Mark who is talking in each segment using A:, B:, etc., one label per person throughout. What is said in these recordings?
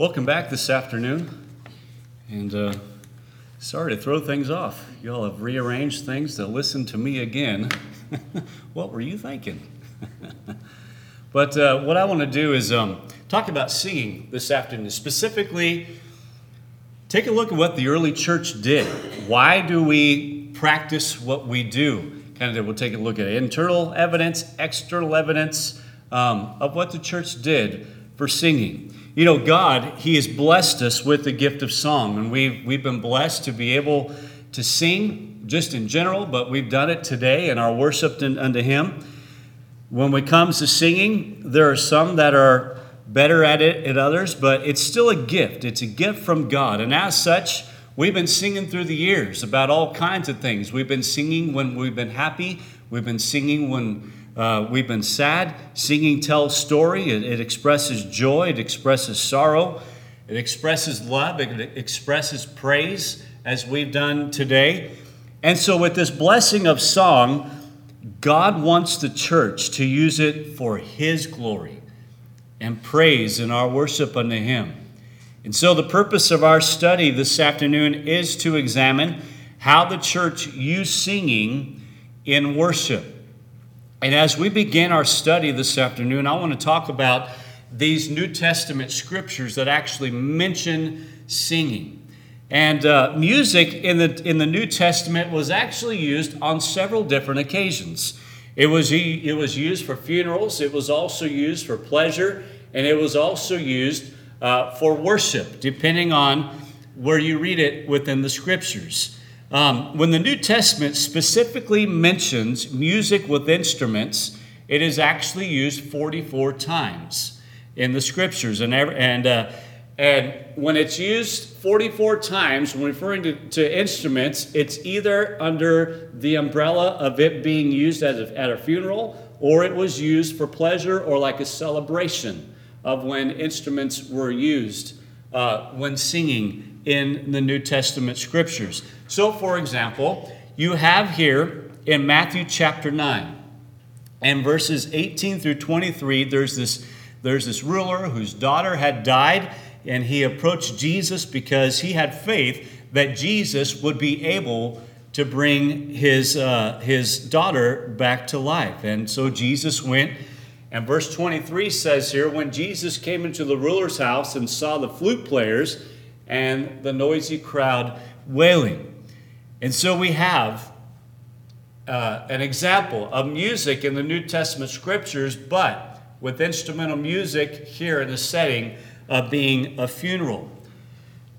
A: Welcome back this afternoon. And uh, sorry to throw things off. Y'all have rearranged things to listen to me again. what were you thinking? but uh, what I want to do is um, talk about singing this afternoon. Specifically, take a look at what the early church did. Why do we practice what we do? Kind of, we'll take a look at internal evidence, external evidence um, of what the church did for singing. You know, God, He has blessed us with the gift of song, and we've, we've been blessed to be able to sing just in general, but we've done it today in our worship unto Him. When it comes to singing, there are some that are better at it than others, but it's still a gift. It's a gift from God. And as such, we've been singing through the years about all kinds of things. We've been singing when we've been happy, we've been singing when uh, we've been sad. Singing tells story. It, it, expresses joy. It expresses sorrow. It expresses love. It expresses praise, as we've done today. And so, with this blessing of song, God wants the church to use it for His glory and praise in our worship unto Him. And so, the purpose of our study this afternoon is to examine how the church used singing in worship. And as we begin our study this afternoon, I want to talk about these New Testament scriptures that actually mention singing. And uh, music in the, in the New Testament was actually used on several different occasions. It was, it was used for funerals, it was also used for pleasure, and it was also used uh, for worship, depending on where you read it within the scriptures. Um, when the New Testament specifically mentions music with instruments, it is actually used 44 times in the scriptures. And, and, uh, and when it's used 44 times, when referring to, to instruments, it's either under the umbrella of it being used at a, at a funeral or it was used for pleasure or like a celebration of when instruments were used uh, when singing in the New Testament scriptures. So, for example, you have here in Matthew chapter 9 and verses 18 through 23, there's this, there's this ruler whose daughter had died, and he approached Jesus because he had faith that Jesus would be able to bring his, uh, his daughter back to life. And so Jesus went. And verse 23 says here when Jesus came into the ruler's house and saw the flute players and the noisy crowd wailing. And so we have uh, an example of music in the New Testament scriptures, but with instrumental music here in the setting of being a funeral.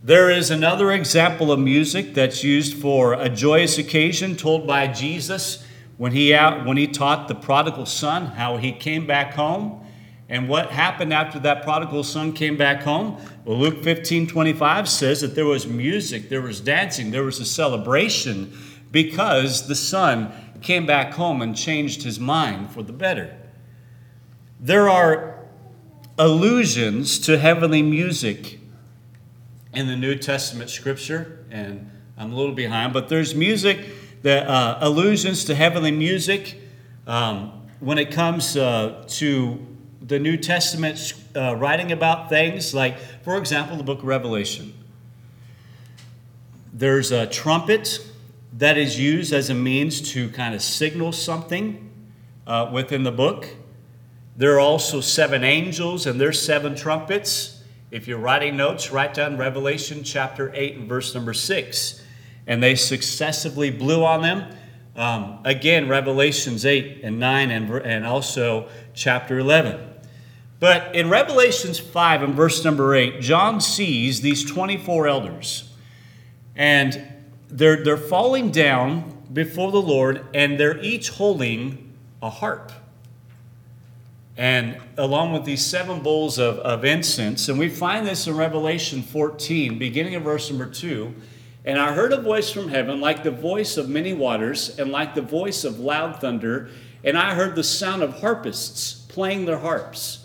A: There is another example of music that's used for a joyous occasion told by Jesus when he, out, when he taught the prodigal son how he came back home and what happened after that prodigal son came back home? Well, Luke 15 25 says that there was music, there was dancing, there was a celebration because the son came back home and changed his mind for the better. There are allusions to heavenly music in the New Testament scripture, and I'm a little behind, but there's music that uh, allusions to heavenly music um, when it comes uh, to the New Testament uh, writing about things like, for example, the book of Revelation. There's a trumpet that is used as a means to kind of signal something uh, within the book. There are also seven angels and there's seven trumpets. If you're writing notes, write down Revelation chapter 8 and verse number 6. And they successively blew on them. Um, again, Revelations 8 and 9, and, and also chapter 11. But in Revelations 5 and verse number 8, John sees these 24 elders. And they're, they're falling down before the Lord, and they're each holding a harp. And along with these seven bowls of, of incense, and we find this in Revelation 14, beginning of verse number 2. And I heard a voice from heaven, like the voice of many waters, and like the voice of loud thunder. And I heard the sound of harpists playing their harps.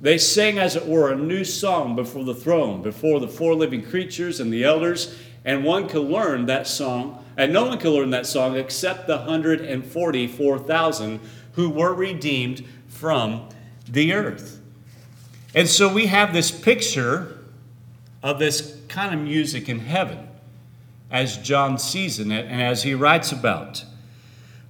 A: They sang, as it were, a new song before the throne, before the four living creatures and the elders, and one could learn that song, and no one could learn that song except the 144,000 who were redeemed from the earth. And so we have this picture of this kind of music in heaven as John sees in it and as he writes about.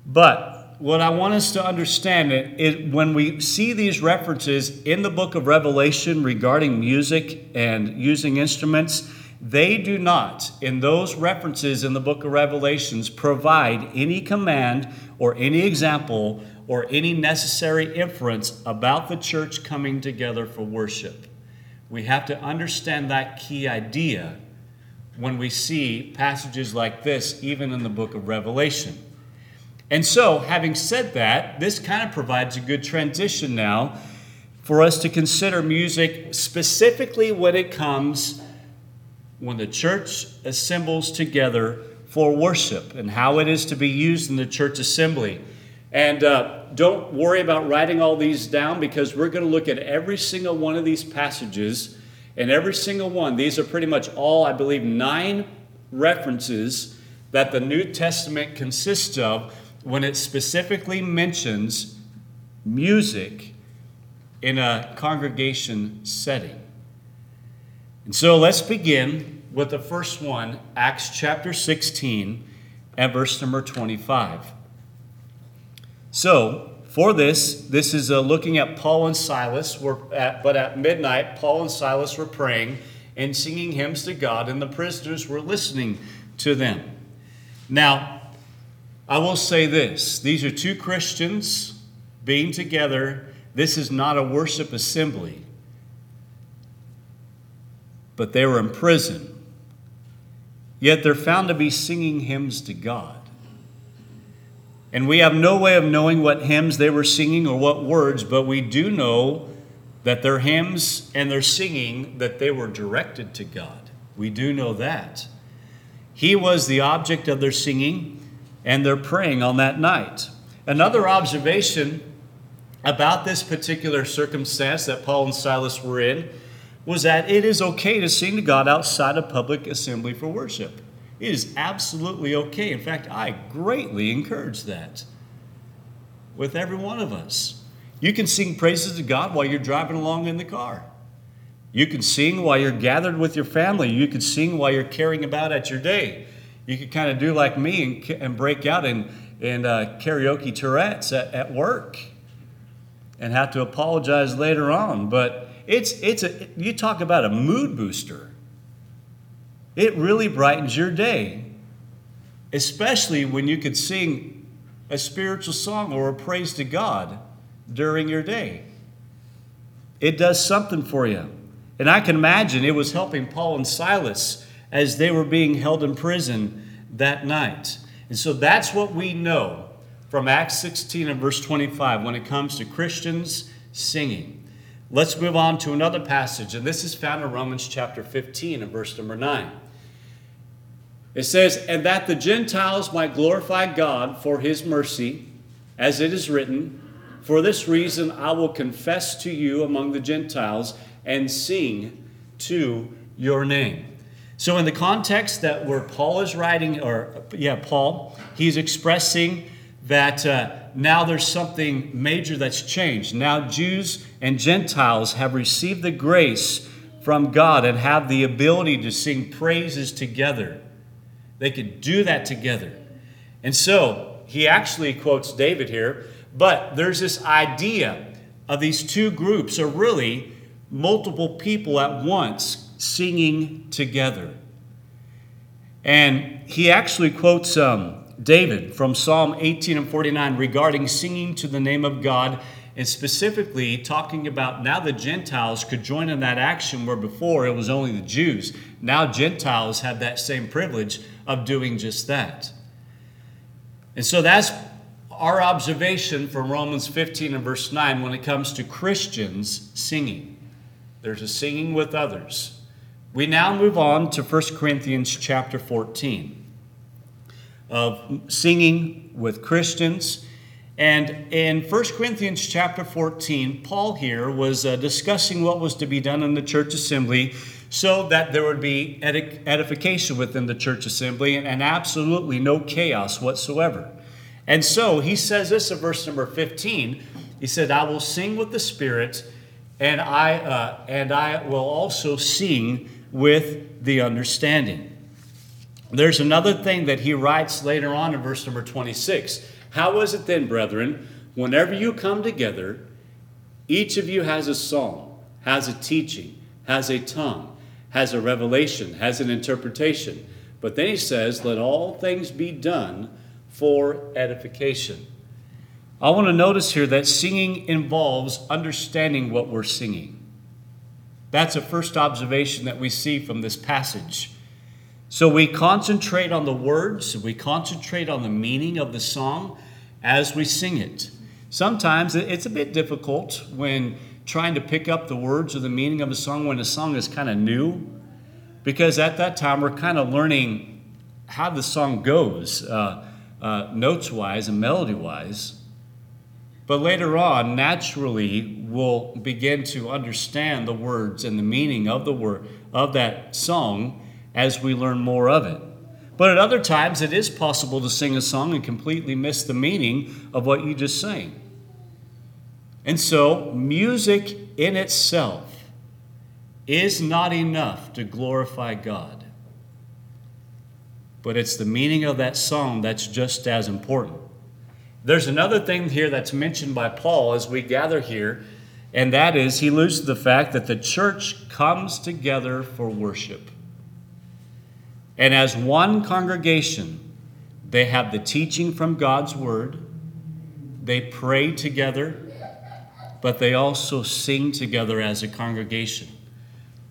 A: But what I want us to understand is when we see these references in the book of Revelation regarding music and using instruments, they do not, in those references in the book of Revelations, provide any command or any example or any necessary inference about the church coming together for worship. We have to understand that key idea when we see passages like this, even in the book of Revelation. And so, having said that, this kind of provides a good transition now for us to consider music specifically when it comes when the church assembles together for worship and how it is to be used in the church assembly. And uh, don't worry about writing all these down because we're going to look at every single one of these passages. And every single one, these are pretty much all, I believe, nine references that the New Testament consists of when it specifically mentions music in a congregation setting. And so let's begin with the first one, Acts chapter 16 and verse number 25. So, for this, this is uh, looking at Paul and Silas, were at, but at midnight, Paul and Silas were praying and singing hymns to God, and the prisoners were listening to them. Now, I will say this these are two Christians being together. This is not a worship assembly but they were in prison. Yet they're found to be singing hymns to God. And we have no way of knowing what hymns they were singing or what words, but we do know that their hymns and their singing that they were directed to God. We do know that. He was the object of their singing and they're praying on that night. Another observation about this particular circumstance that Paul and Silas were in was that it is okay to sing to God outside of public assembly for worship. It is absolutely okay. In fact, I greatly encourage that with every one of us. You can sing praises to God while you're driving along in the car. You can sing while you're gathered with your family. You can sing while you're carrying about at your day. You could kind of do like me and, and break out in, in uh, karaoke Tourette's at, at work and have to apologize later on. But it's, it's a, you talk about a mood booster. It really brightens your day, especially when you could sing a spiritual song or a praise to God during your day. It does something for you. And I can imagine it was helping Paul and Silas as they were being held in prison that night. And so that's what we know from Acts 16 and verse 25 when it comes to Christians singing. Let's move on to another passage, and this is found in Romans chapter 15 and verse number 9. It says, And that the Gentiles might glorify God for his mercy, as it is written, For this reason I will confess to you among the Gentiles and sing to your name. So, in the context that where Paul is writing, or yeah, Paul, he's expressing that uh, now there's something major that's changed. Now Jews and Gentiles have received the grace from God and have the ability to sing praises together. They could do that together. And so he actually quotes David here, but there's this idea of these two groups are really multiple people at once singing together. And he actually quotes um, David from Psalm 18 and 49 regarding singing to the name of God, and specifically talking about now the Gentiles could join in that action where before it was only the Jews. Now Gentiles have that same privilege of doing just that. And so that's our observation from Romans 15 and verse 9 when it comes to Christians singing. There's a singing with others. We now move on to 1 Corinthians chapter 14 of singing with Christians. And in 1 Corinthians chapter 14, Paul here was uh, discussing what was to be done in the church assembly so that there would be edification within the church assembly and, and absolutely no chaos whatsoever. And so he says this in verse number 15. He said, I will sing with the Spirit, and I, uh, and I will also sing with the understanding. There's another thing that he writes later on in verse number 26. How is it then, brethren, whenever you come together, each of you has a song, has a teaching, has a tongue, has a revelation, has an interpretation. But then he says, let all things be done for edification. I want to notice here that singing involves understanding what we're singing. That's a first observation that we see from this passage. So we concentrate on the words, we concentrate on the meaning of the song as we sing it. Sometimes it's a bit difficult when trying to pick up the words or the meaning of a song when a song is kind of new, because at that time we're kind of learning how the song goes, uh, uh, notes wise and melody wise. But later on, naturally, we'll begin to understand the words and the meaning of the word of that song as we learn more of it. But at other times, it is possible to sing a song and completely miss the meaning of what you just sang. And so, music in itself is not enough to glorify God. But it's the meaning of that song that's just as important. There's another thing here that's mentioned by Paul as we gather here, and that is he alludes to the fact that the church comes together for worship. And as one congregation, they have the teaching from God's word, they pray together, but they also sing together as a congregation.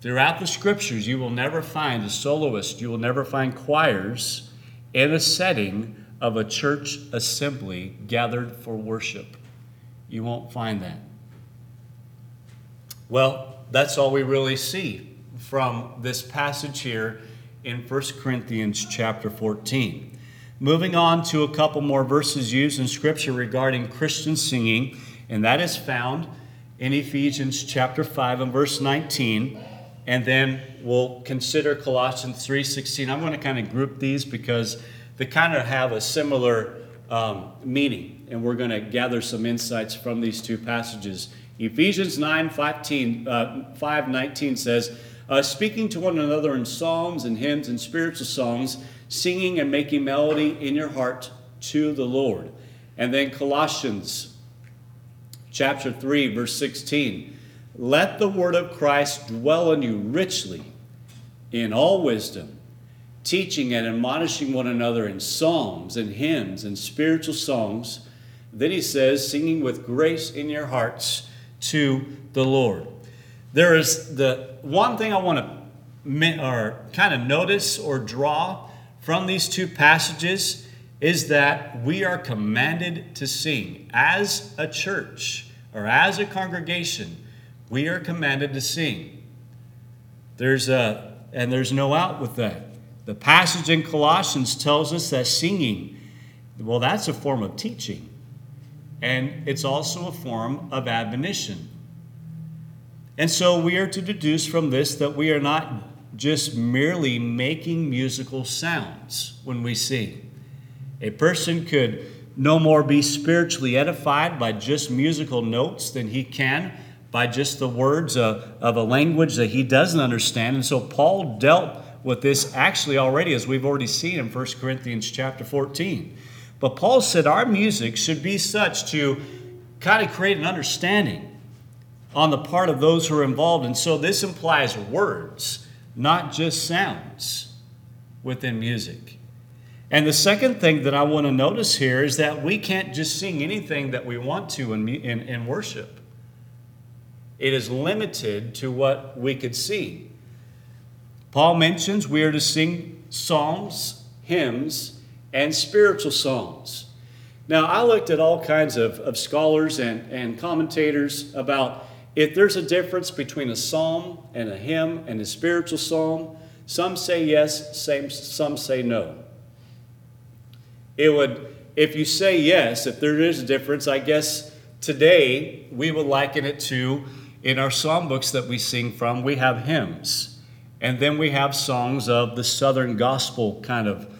A: Throughout the scriptures, you will never find a soloist, you will never find choirs in a setting of a church assembly gathered for worship. You won't find that. Well, that's all we really see from this passage here in 1 Corinthians chapter 14. Moving on to a couple more verses used in Scripture regarding Christian singing, and that is found in Ephesians chapter 5 and verse 19. And then we'll consider Colossians 3:16. I'm going to kind of group these because they kind of have a similar um, meaning. And we're going to gather some insights from these two passages. Ephesians 9 15, uh, 5 19 says, uh, Speaking to one another in psalms and hymns and spiritual songs, singing and making melody in your heart to the Lord. And then Colossians chapter 3, verse 16. Let the word of Christ dwell in you richly in all wisdom teaching and admonishing one another in psalms and hymns and spiritual songs. Then he says, singing with grace in your hearts to the Lord. There is the one thing I want to or kind of notice or draw from these two passages is that we are commanded to sing as a church or as a congregation. We are commanded to sing. There's a and there's no out with that. The passage in Colossians tells us that singing, well, that's a form of teaching. And it's also a form of admonition. And so we are to deduce from this that we are not just merely making musical sounds when we sing. A person could no more be spiritually edified by just musical notes than he can by just the words of, of a language that he doesn't understand. And so Paul dealt with this actually already, as we've already seen in 1 Corinthians chapter 14. But Paul said our music should be such to kind of create an understanding on the part of those who are involved. And so this implies words, not just sounds within music. And the second thing that I want to notice here is that we can't just sing anything that we want to in, in, in worship. It is limited to what we could see. Paul mentions we are to sing psalms, hymns, and spiritual songs. Now, I looked at all kinds of, of scholars and, and commentators about if there's a difference between a psalm and a hymn and a spiritual psalm. Some say yes, some, some say no. It would, if you say yes, if there is a difference, I guess today we would liken it to in our psalm books that we sing from, we have hymns. And then we have songs of the Southern gospel kind of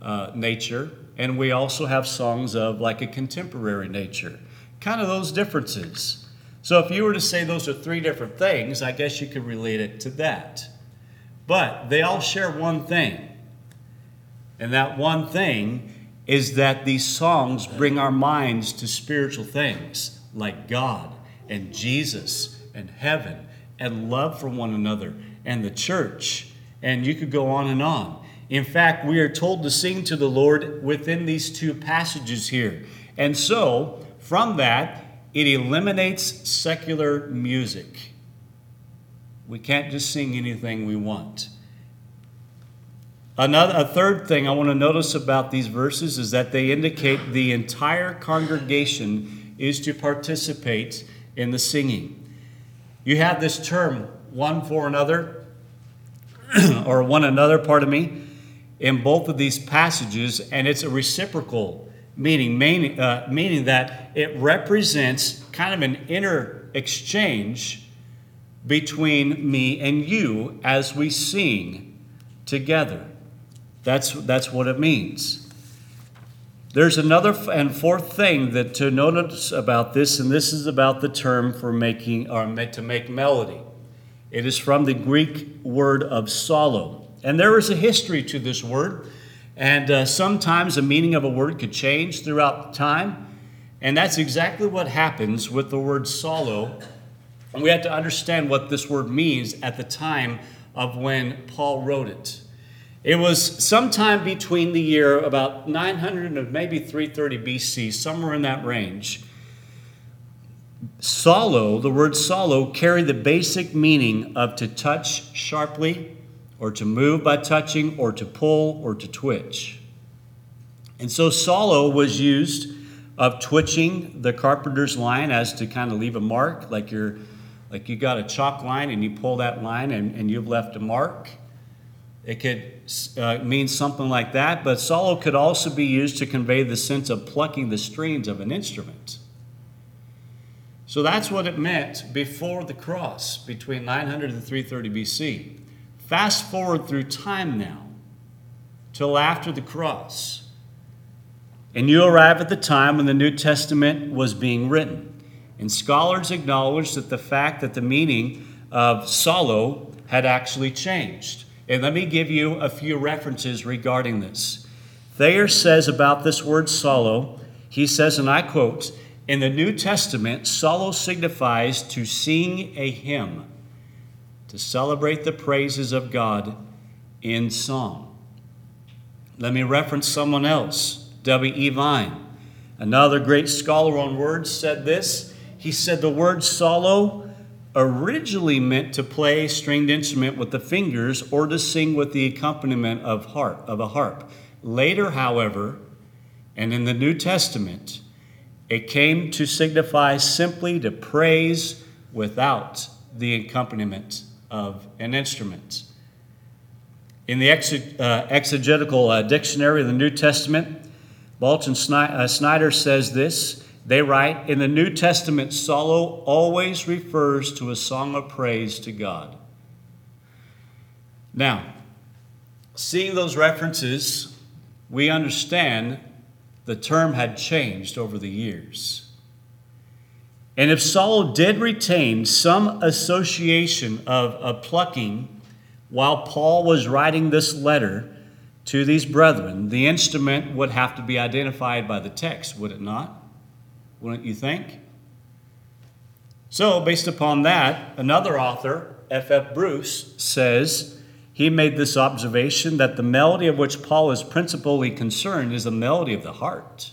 A: uh, nature. And we also have songs of like a contemporary nature. Kind of those differences. So if you were to say those are three different things, I guess you could relate it to that. But they all share one thing. And that one thing is that these songs bring our minds to spiritual things like God and Jesus and heaven and love for one another and the church. And you could go on and on. In fact, we are told to sing to the Lord within these two passages here. And so, from that, it eliminates secular music. We can't just sing anything we want. Another, a third thing I want to notice about these verses is that they indicate the entire congregation is to participate in the singing. You have this term, one for another, or one another, pardon me, in both of these passages, and it's a reciprocal meaning, meaning, uh, meaning that it represents kind of an inner exchange between me and you as we sing together. That's, that's what it means. There's another and fourth thing that to notice about this, and this is about the term for making or to make melody. It is from the Greek word of psallo. And there is a history to this word, and uh, sometimes the meaning of a word could change throughout time. And that's exactly what happens with the word psallo. And we have to understand what this word means at the time of when Paul wrote it. It was sometime between the year about 900 and maybe 330 BC, somewhere in that range. Psallo, the word psallo, carried the basic meaning of to touch sharply, or to move by touching, or to pull, or to twitch. And so psallo was used of twitching the carpenter's line as to kind of leave a mark, like you're like you got a chalk line and you pull that line and, and you've left a mark. It could uh, mean something like that, but psallo could also be used to convey the sense of plucking the strings of an instrument. So that's what it meant before the cross, between 900 and 330 BC. Fast forward through time now, till after the cross. And you arrive at the time when the New Testament was being written. And scholars acknowledge that the fact that the meaning of psallo had actually changed. And let me give you a few references regarding this. Thayer says about this word psallo, he says, and I quote, in the New Testament, psallo signifies to sing a hymn, to celebrate the praises of God in song. Let me reference someone else, W.E. Vine. Another great scholar on words said this. He said the word psallo originally meant to play a stringed instrument with the fingers or to sing with the accompaniment of harp of a harp. Later, however, and in the New Testament, it came to signify simply to praise without the accompaniment of an instrument. In the uh, exegetical uh, dictionary of the New Testament, Balz and uh, Schneider says this they write In the New Testament, psallo always refers to a song of praise to God. Now, seeing those references, we understand the term had changed over the years. And if psallo did retain some association of, of plucking while Paul was writing this letter to these brethren, the instrument would have to be identified by the text, would it not? wouldn't you think? So, based upon that, another author, F.F. F. Bruce, says he made this observation that the melody of which Paul is principally concerned is the melody of the heart,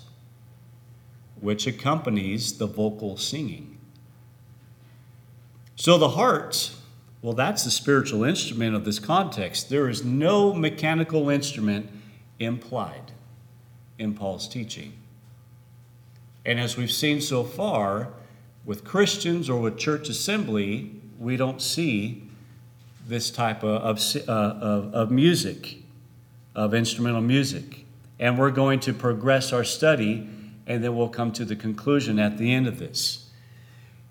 A: which accompanies the vocal singing. So, the heart, well, that's the spiritual instrument of this context. There is no mechanical instrument implied in Paul's teaching. And as we've seen so far, with Christians or with church assembly, we don't see this type of, of, uh, of, of music, of instrumental music. And we're going to progress our study, and then we'll come to the conclusion at the end of this.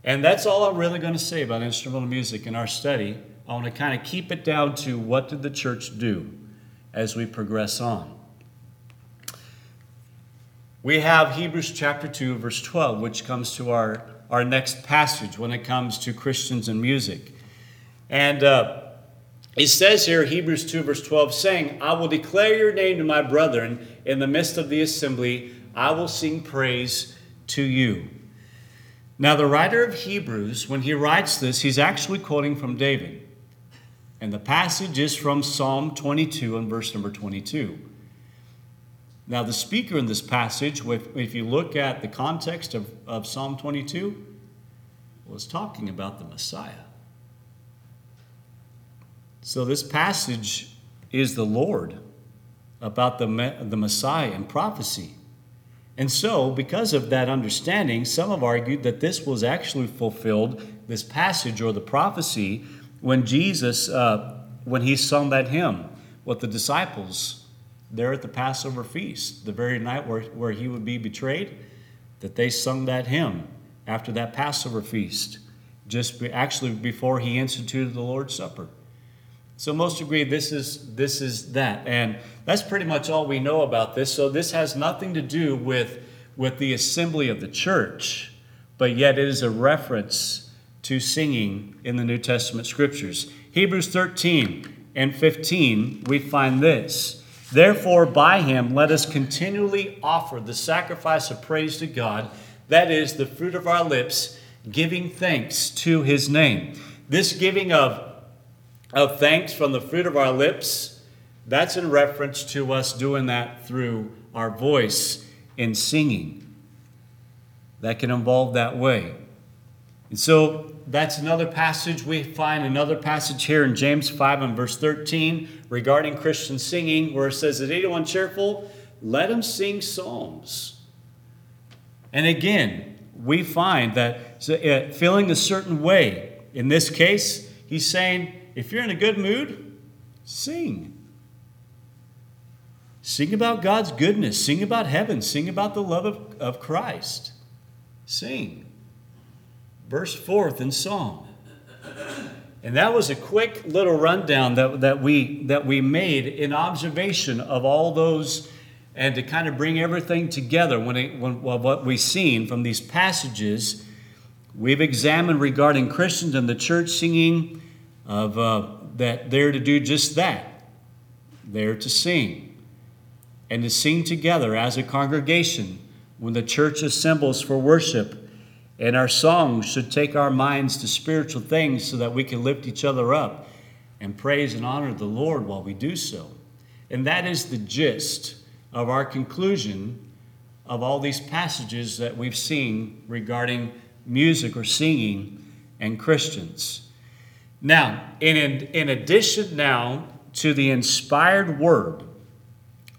A: And that's all I'm really going to say about instrumental music in our study. I want to kind of keep it down to what did the church do as we progress on. We have Hebrews chapter 2, verse 12, which comes to our, our next passage when it comes to Christians and music. And uh, it says here, Hebrews 2, verse 12, saying, I will declare your name to my brethren in the midst of the assembly. I will sing praise to you. Now, the writer of Hebrews, when he writes this, he's actually quoting from David. And the passage is from Psalm 22 and verse number 22. Now, the speaker in this passage, if you look at the context of, of Psalm 22, was talking about the Messiah. So, this passage is the Lord about the, the Messiah and prophecy. And so, because of that understanding, some have argued that this was actually fulfilled, this passage or the prophecy, when Jesus, uh, when he sung that hymn with the disciples there at the Passover feast, the very night where, where he would be betrayed, that they sung that hymn after that Passover feast, just actually before he instituted the Lord's Supper. So most agree this is this is that, and that's pretty much all we know about this. So this has nothing to do with with the assembly of the church, but yet it is a reference to singing in the New Testament scriptures. Hebrews 13 and 15, we find this. Therefore, by him, let us continually offer the sacrifice of praise to God, that is, the fruit of our lips, giving thanks to his name. This giving of of thanks from the fruit of our lips, that's in reference to us doing that through our voice in singing. That can involve that way. And so that's another passage. We find another passage here in James 5 and verse 13 regarding Christian singing, where it says, Is anyone cheerful? Let him sing psalms. And again, we find that uh, feeling a certain way, in this case, he's saying, if you're in a good mood, sing. Sing about God's goodness. Sing about heaven. Sing about the love of, of Christ. Sing. Burst forth in song. And that was a quick little rundown that, that, we, that we made in observation of all those and to kind of bring everything together when, it, when well, what we've seen from these passages we've examined regarding Christians and the church singing of uh, that they're to do just that. They're to sing and to sing together as a congregation when the church assembles for worship. And our songs should take our minds to spiritual things so that we can lift each other up and praise and honor the Lord while we do so. And that is the gist of our conclusion of all these passages that we've seen regarding music or singing and Christians. Now, in, in addition now to the inspired word,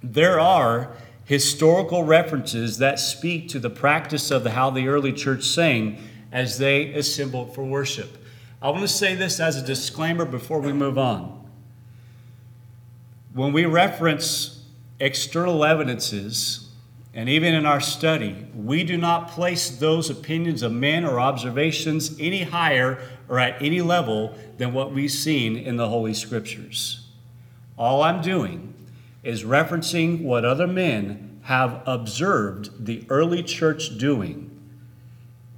A: there are historical references that speak to the practice of the, how the early church sang as they assembled for worship. I want to say this as a disclaimer before we move on. When we reference external evidences, and even in our study, we do not place those opinions of men or observations any higher or at any level than what we've seen in the Holy Scriptures. All I'm doing is referencing what other men have observed the early church doing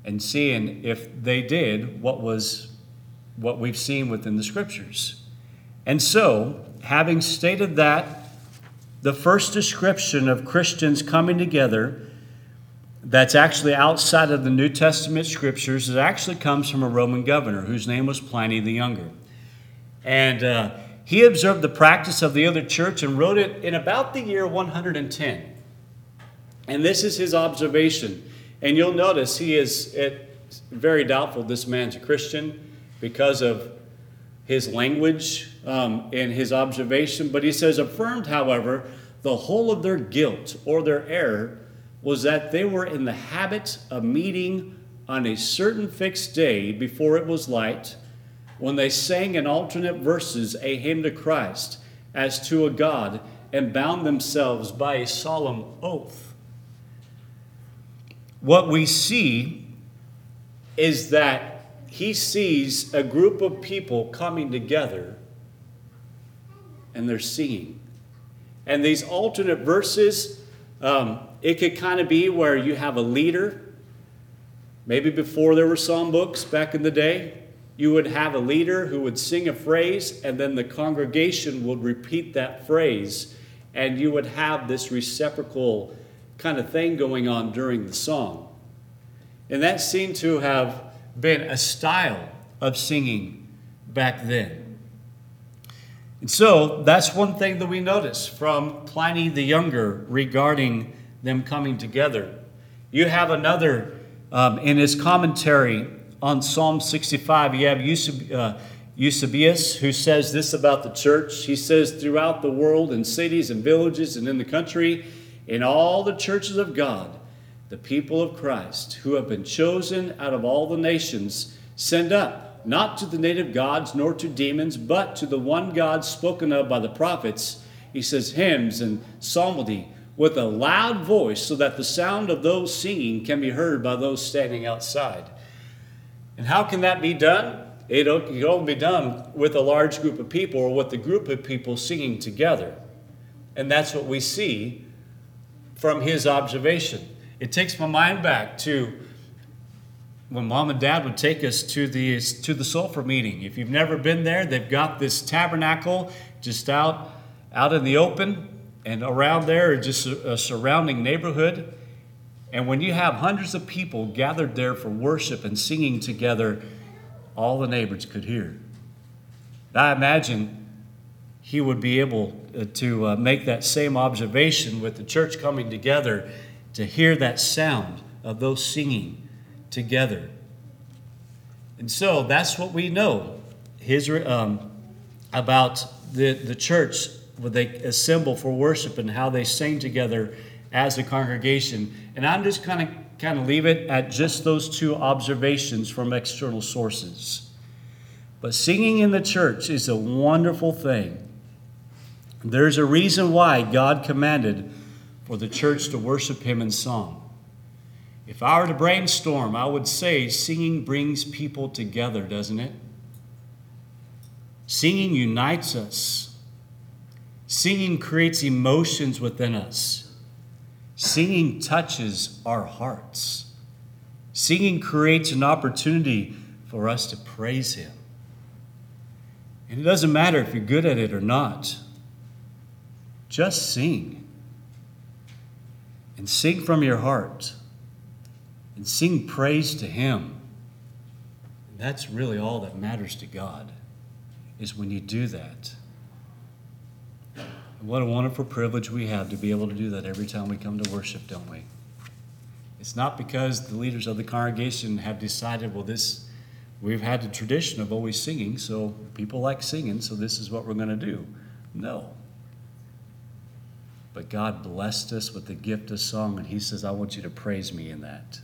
A: and seeing if they did what was what we've seen within the scriptures. And so, having stated that, the first description of Christians coming together that's actually outside of the New Testament scriptures. It actually comes from a Roman governor whose name was Pliny the Younger. And uh, he observed the practice of the other church and wrote it in about the year 110. And this is his observation. And you'll notice he is very doubtful this man's a Christian because of his language um, and his observation. But he says, affirmed, however, the whole of their guilt or their error was that they were in the habit of meeting on a certain fixed day before it was light, when they sang in alternate verses a hymn to Christ as to a God and bound themselves by a solemn oath. What we see is that he sees a group of people coming together and they're singing. And these alternate verses, um, it could kind of be where you have a leader. Maybe before there were song books back in the day, you would have a leader who would sing a phrase, and then the congregation would repeat that phrase, and you would have this reciprocal kind of thing going on during the song. And that seemed to have been a style of singing back then. And so that's one thing that we notice from Pliny the Younger regarding them coming together. You have another um, in his commentary on Psalm 65, you have uh, Eusebius who says this about the church. He says, Throughout the world, in cities and villages and in the country, in all the churches of God, the people of Christ who have been chosen out of all the nations send up, not to the native gods nor to demons, but to the one God spoken of by the prophets. He says, hymns and psalmody with a loud voice, so that the sound of those singing can be heard by those standing outside. And how can that be done? It can only be done with a large group of people or with a group of people singing together. And that's what we see from his observation. It takes my mind back to when mom and dad would take us to the to the sulfur meeting. If you've never been there, they've got this tabernacle just out out in the open, and around there just a, a surrounding neighborhood. And when you have hundreds of people gathered there for worship and singing together, all the neighbors could hear. I imagine he would be able uh, to uh, make that same observation with the church coming together to hear that sound of those singing together. And so that's what we know his, um, about the, the church where they assemble for worship and how they sing together as a congregation. And I'm just kind of kind of leave it at just those two observations from external sources. But singing in the church is a wonderful thing. There's a reason why God commanded for the church to worship Him in song. If I were to brainstorm, I would say singing brings people together, doesn't it? Singing unites us. Singing creates emotions within us. Singing touches our hearts. Singing creates an opportunity for us to praise Him. And it doesn't matter if you're good at it or not, just sing. And sing from your heart. And sing praise to Him. And that's really all that matters to God, is when you do that. What a wonderful privilege we have to be able to do that every time we come to worship, don't we? It's not because the leaders of the congregation have decided, well, this, we've had the tradition of always singing, so people like singing, so this is what we're going to do. No. But God blessed us with the gift of song, and He says, I want you to praise me in that.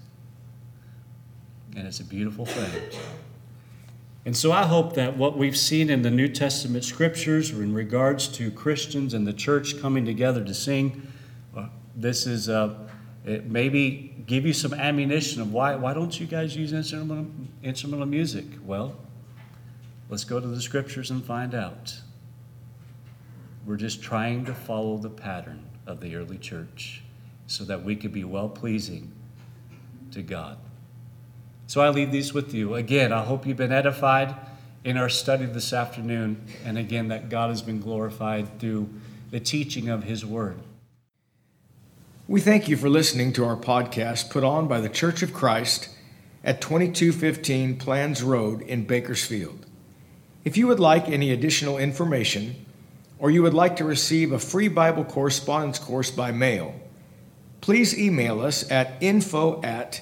A: And it's a beautiful thing. And so I hope that what we've seen in the New Testament scriptures in regards to Christians and the church coming together to sing, uh, this is uh, maybe give you some ammunition of why, why don't you guys use instrumental, instrumental music? Well, let's go to the scriptures and find out. We're just trying to follow the pattern of the early church so that we could be well pleasing to God. So I leave these with you. Again, I hope you've been edified in our study this afternoon, and again, that God has been glorified through the teaching of His Word.
B: We thank you for listening to our podcast put on by the Church of Christ at 2215 Planz Road in Bakersfield. If you would like any additional information, or you would like to receive a free Bible correspondence course by mail, please email us at info at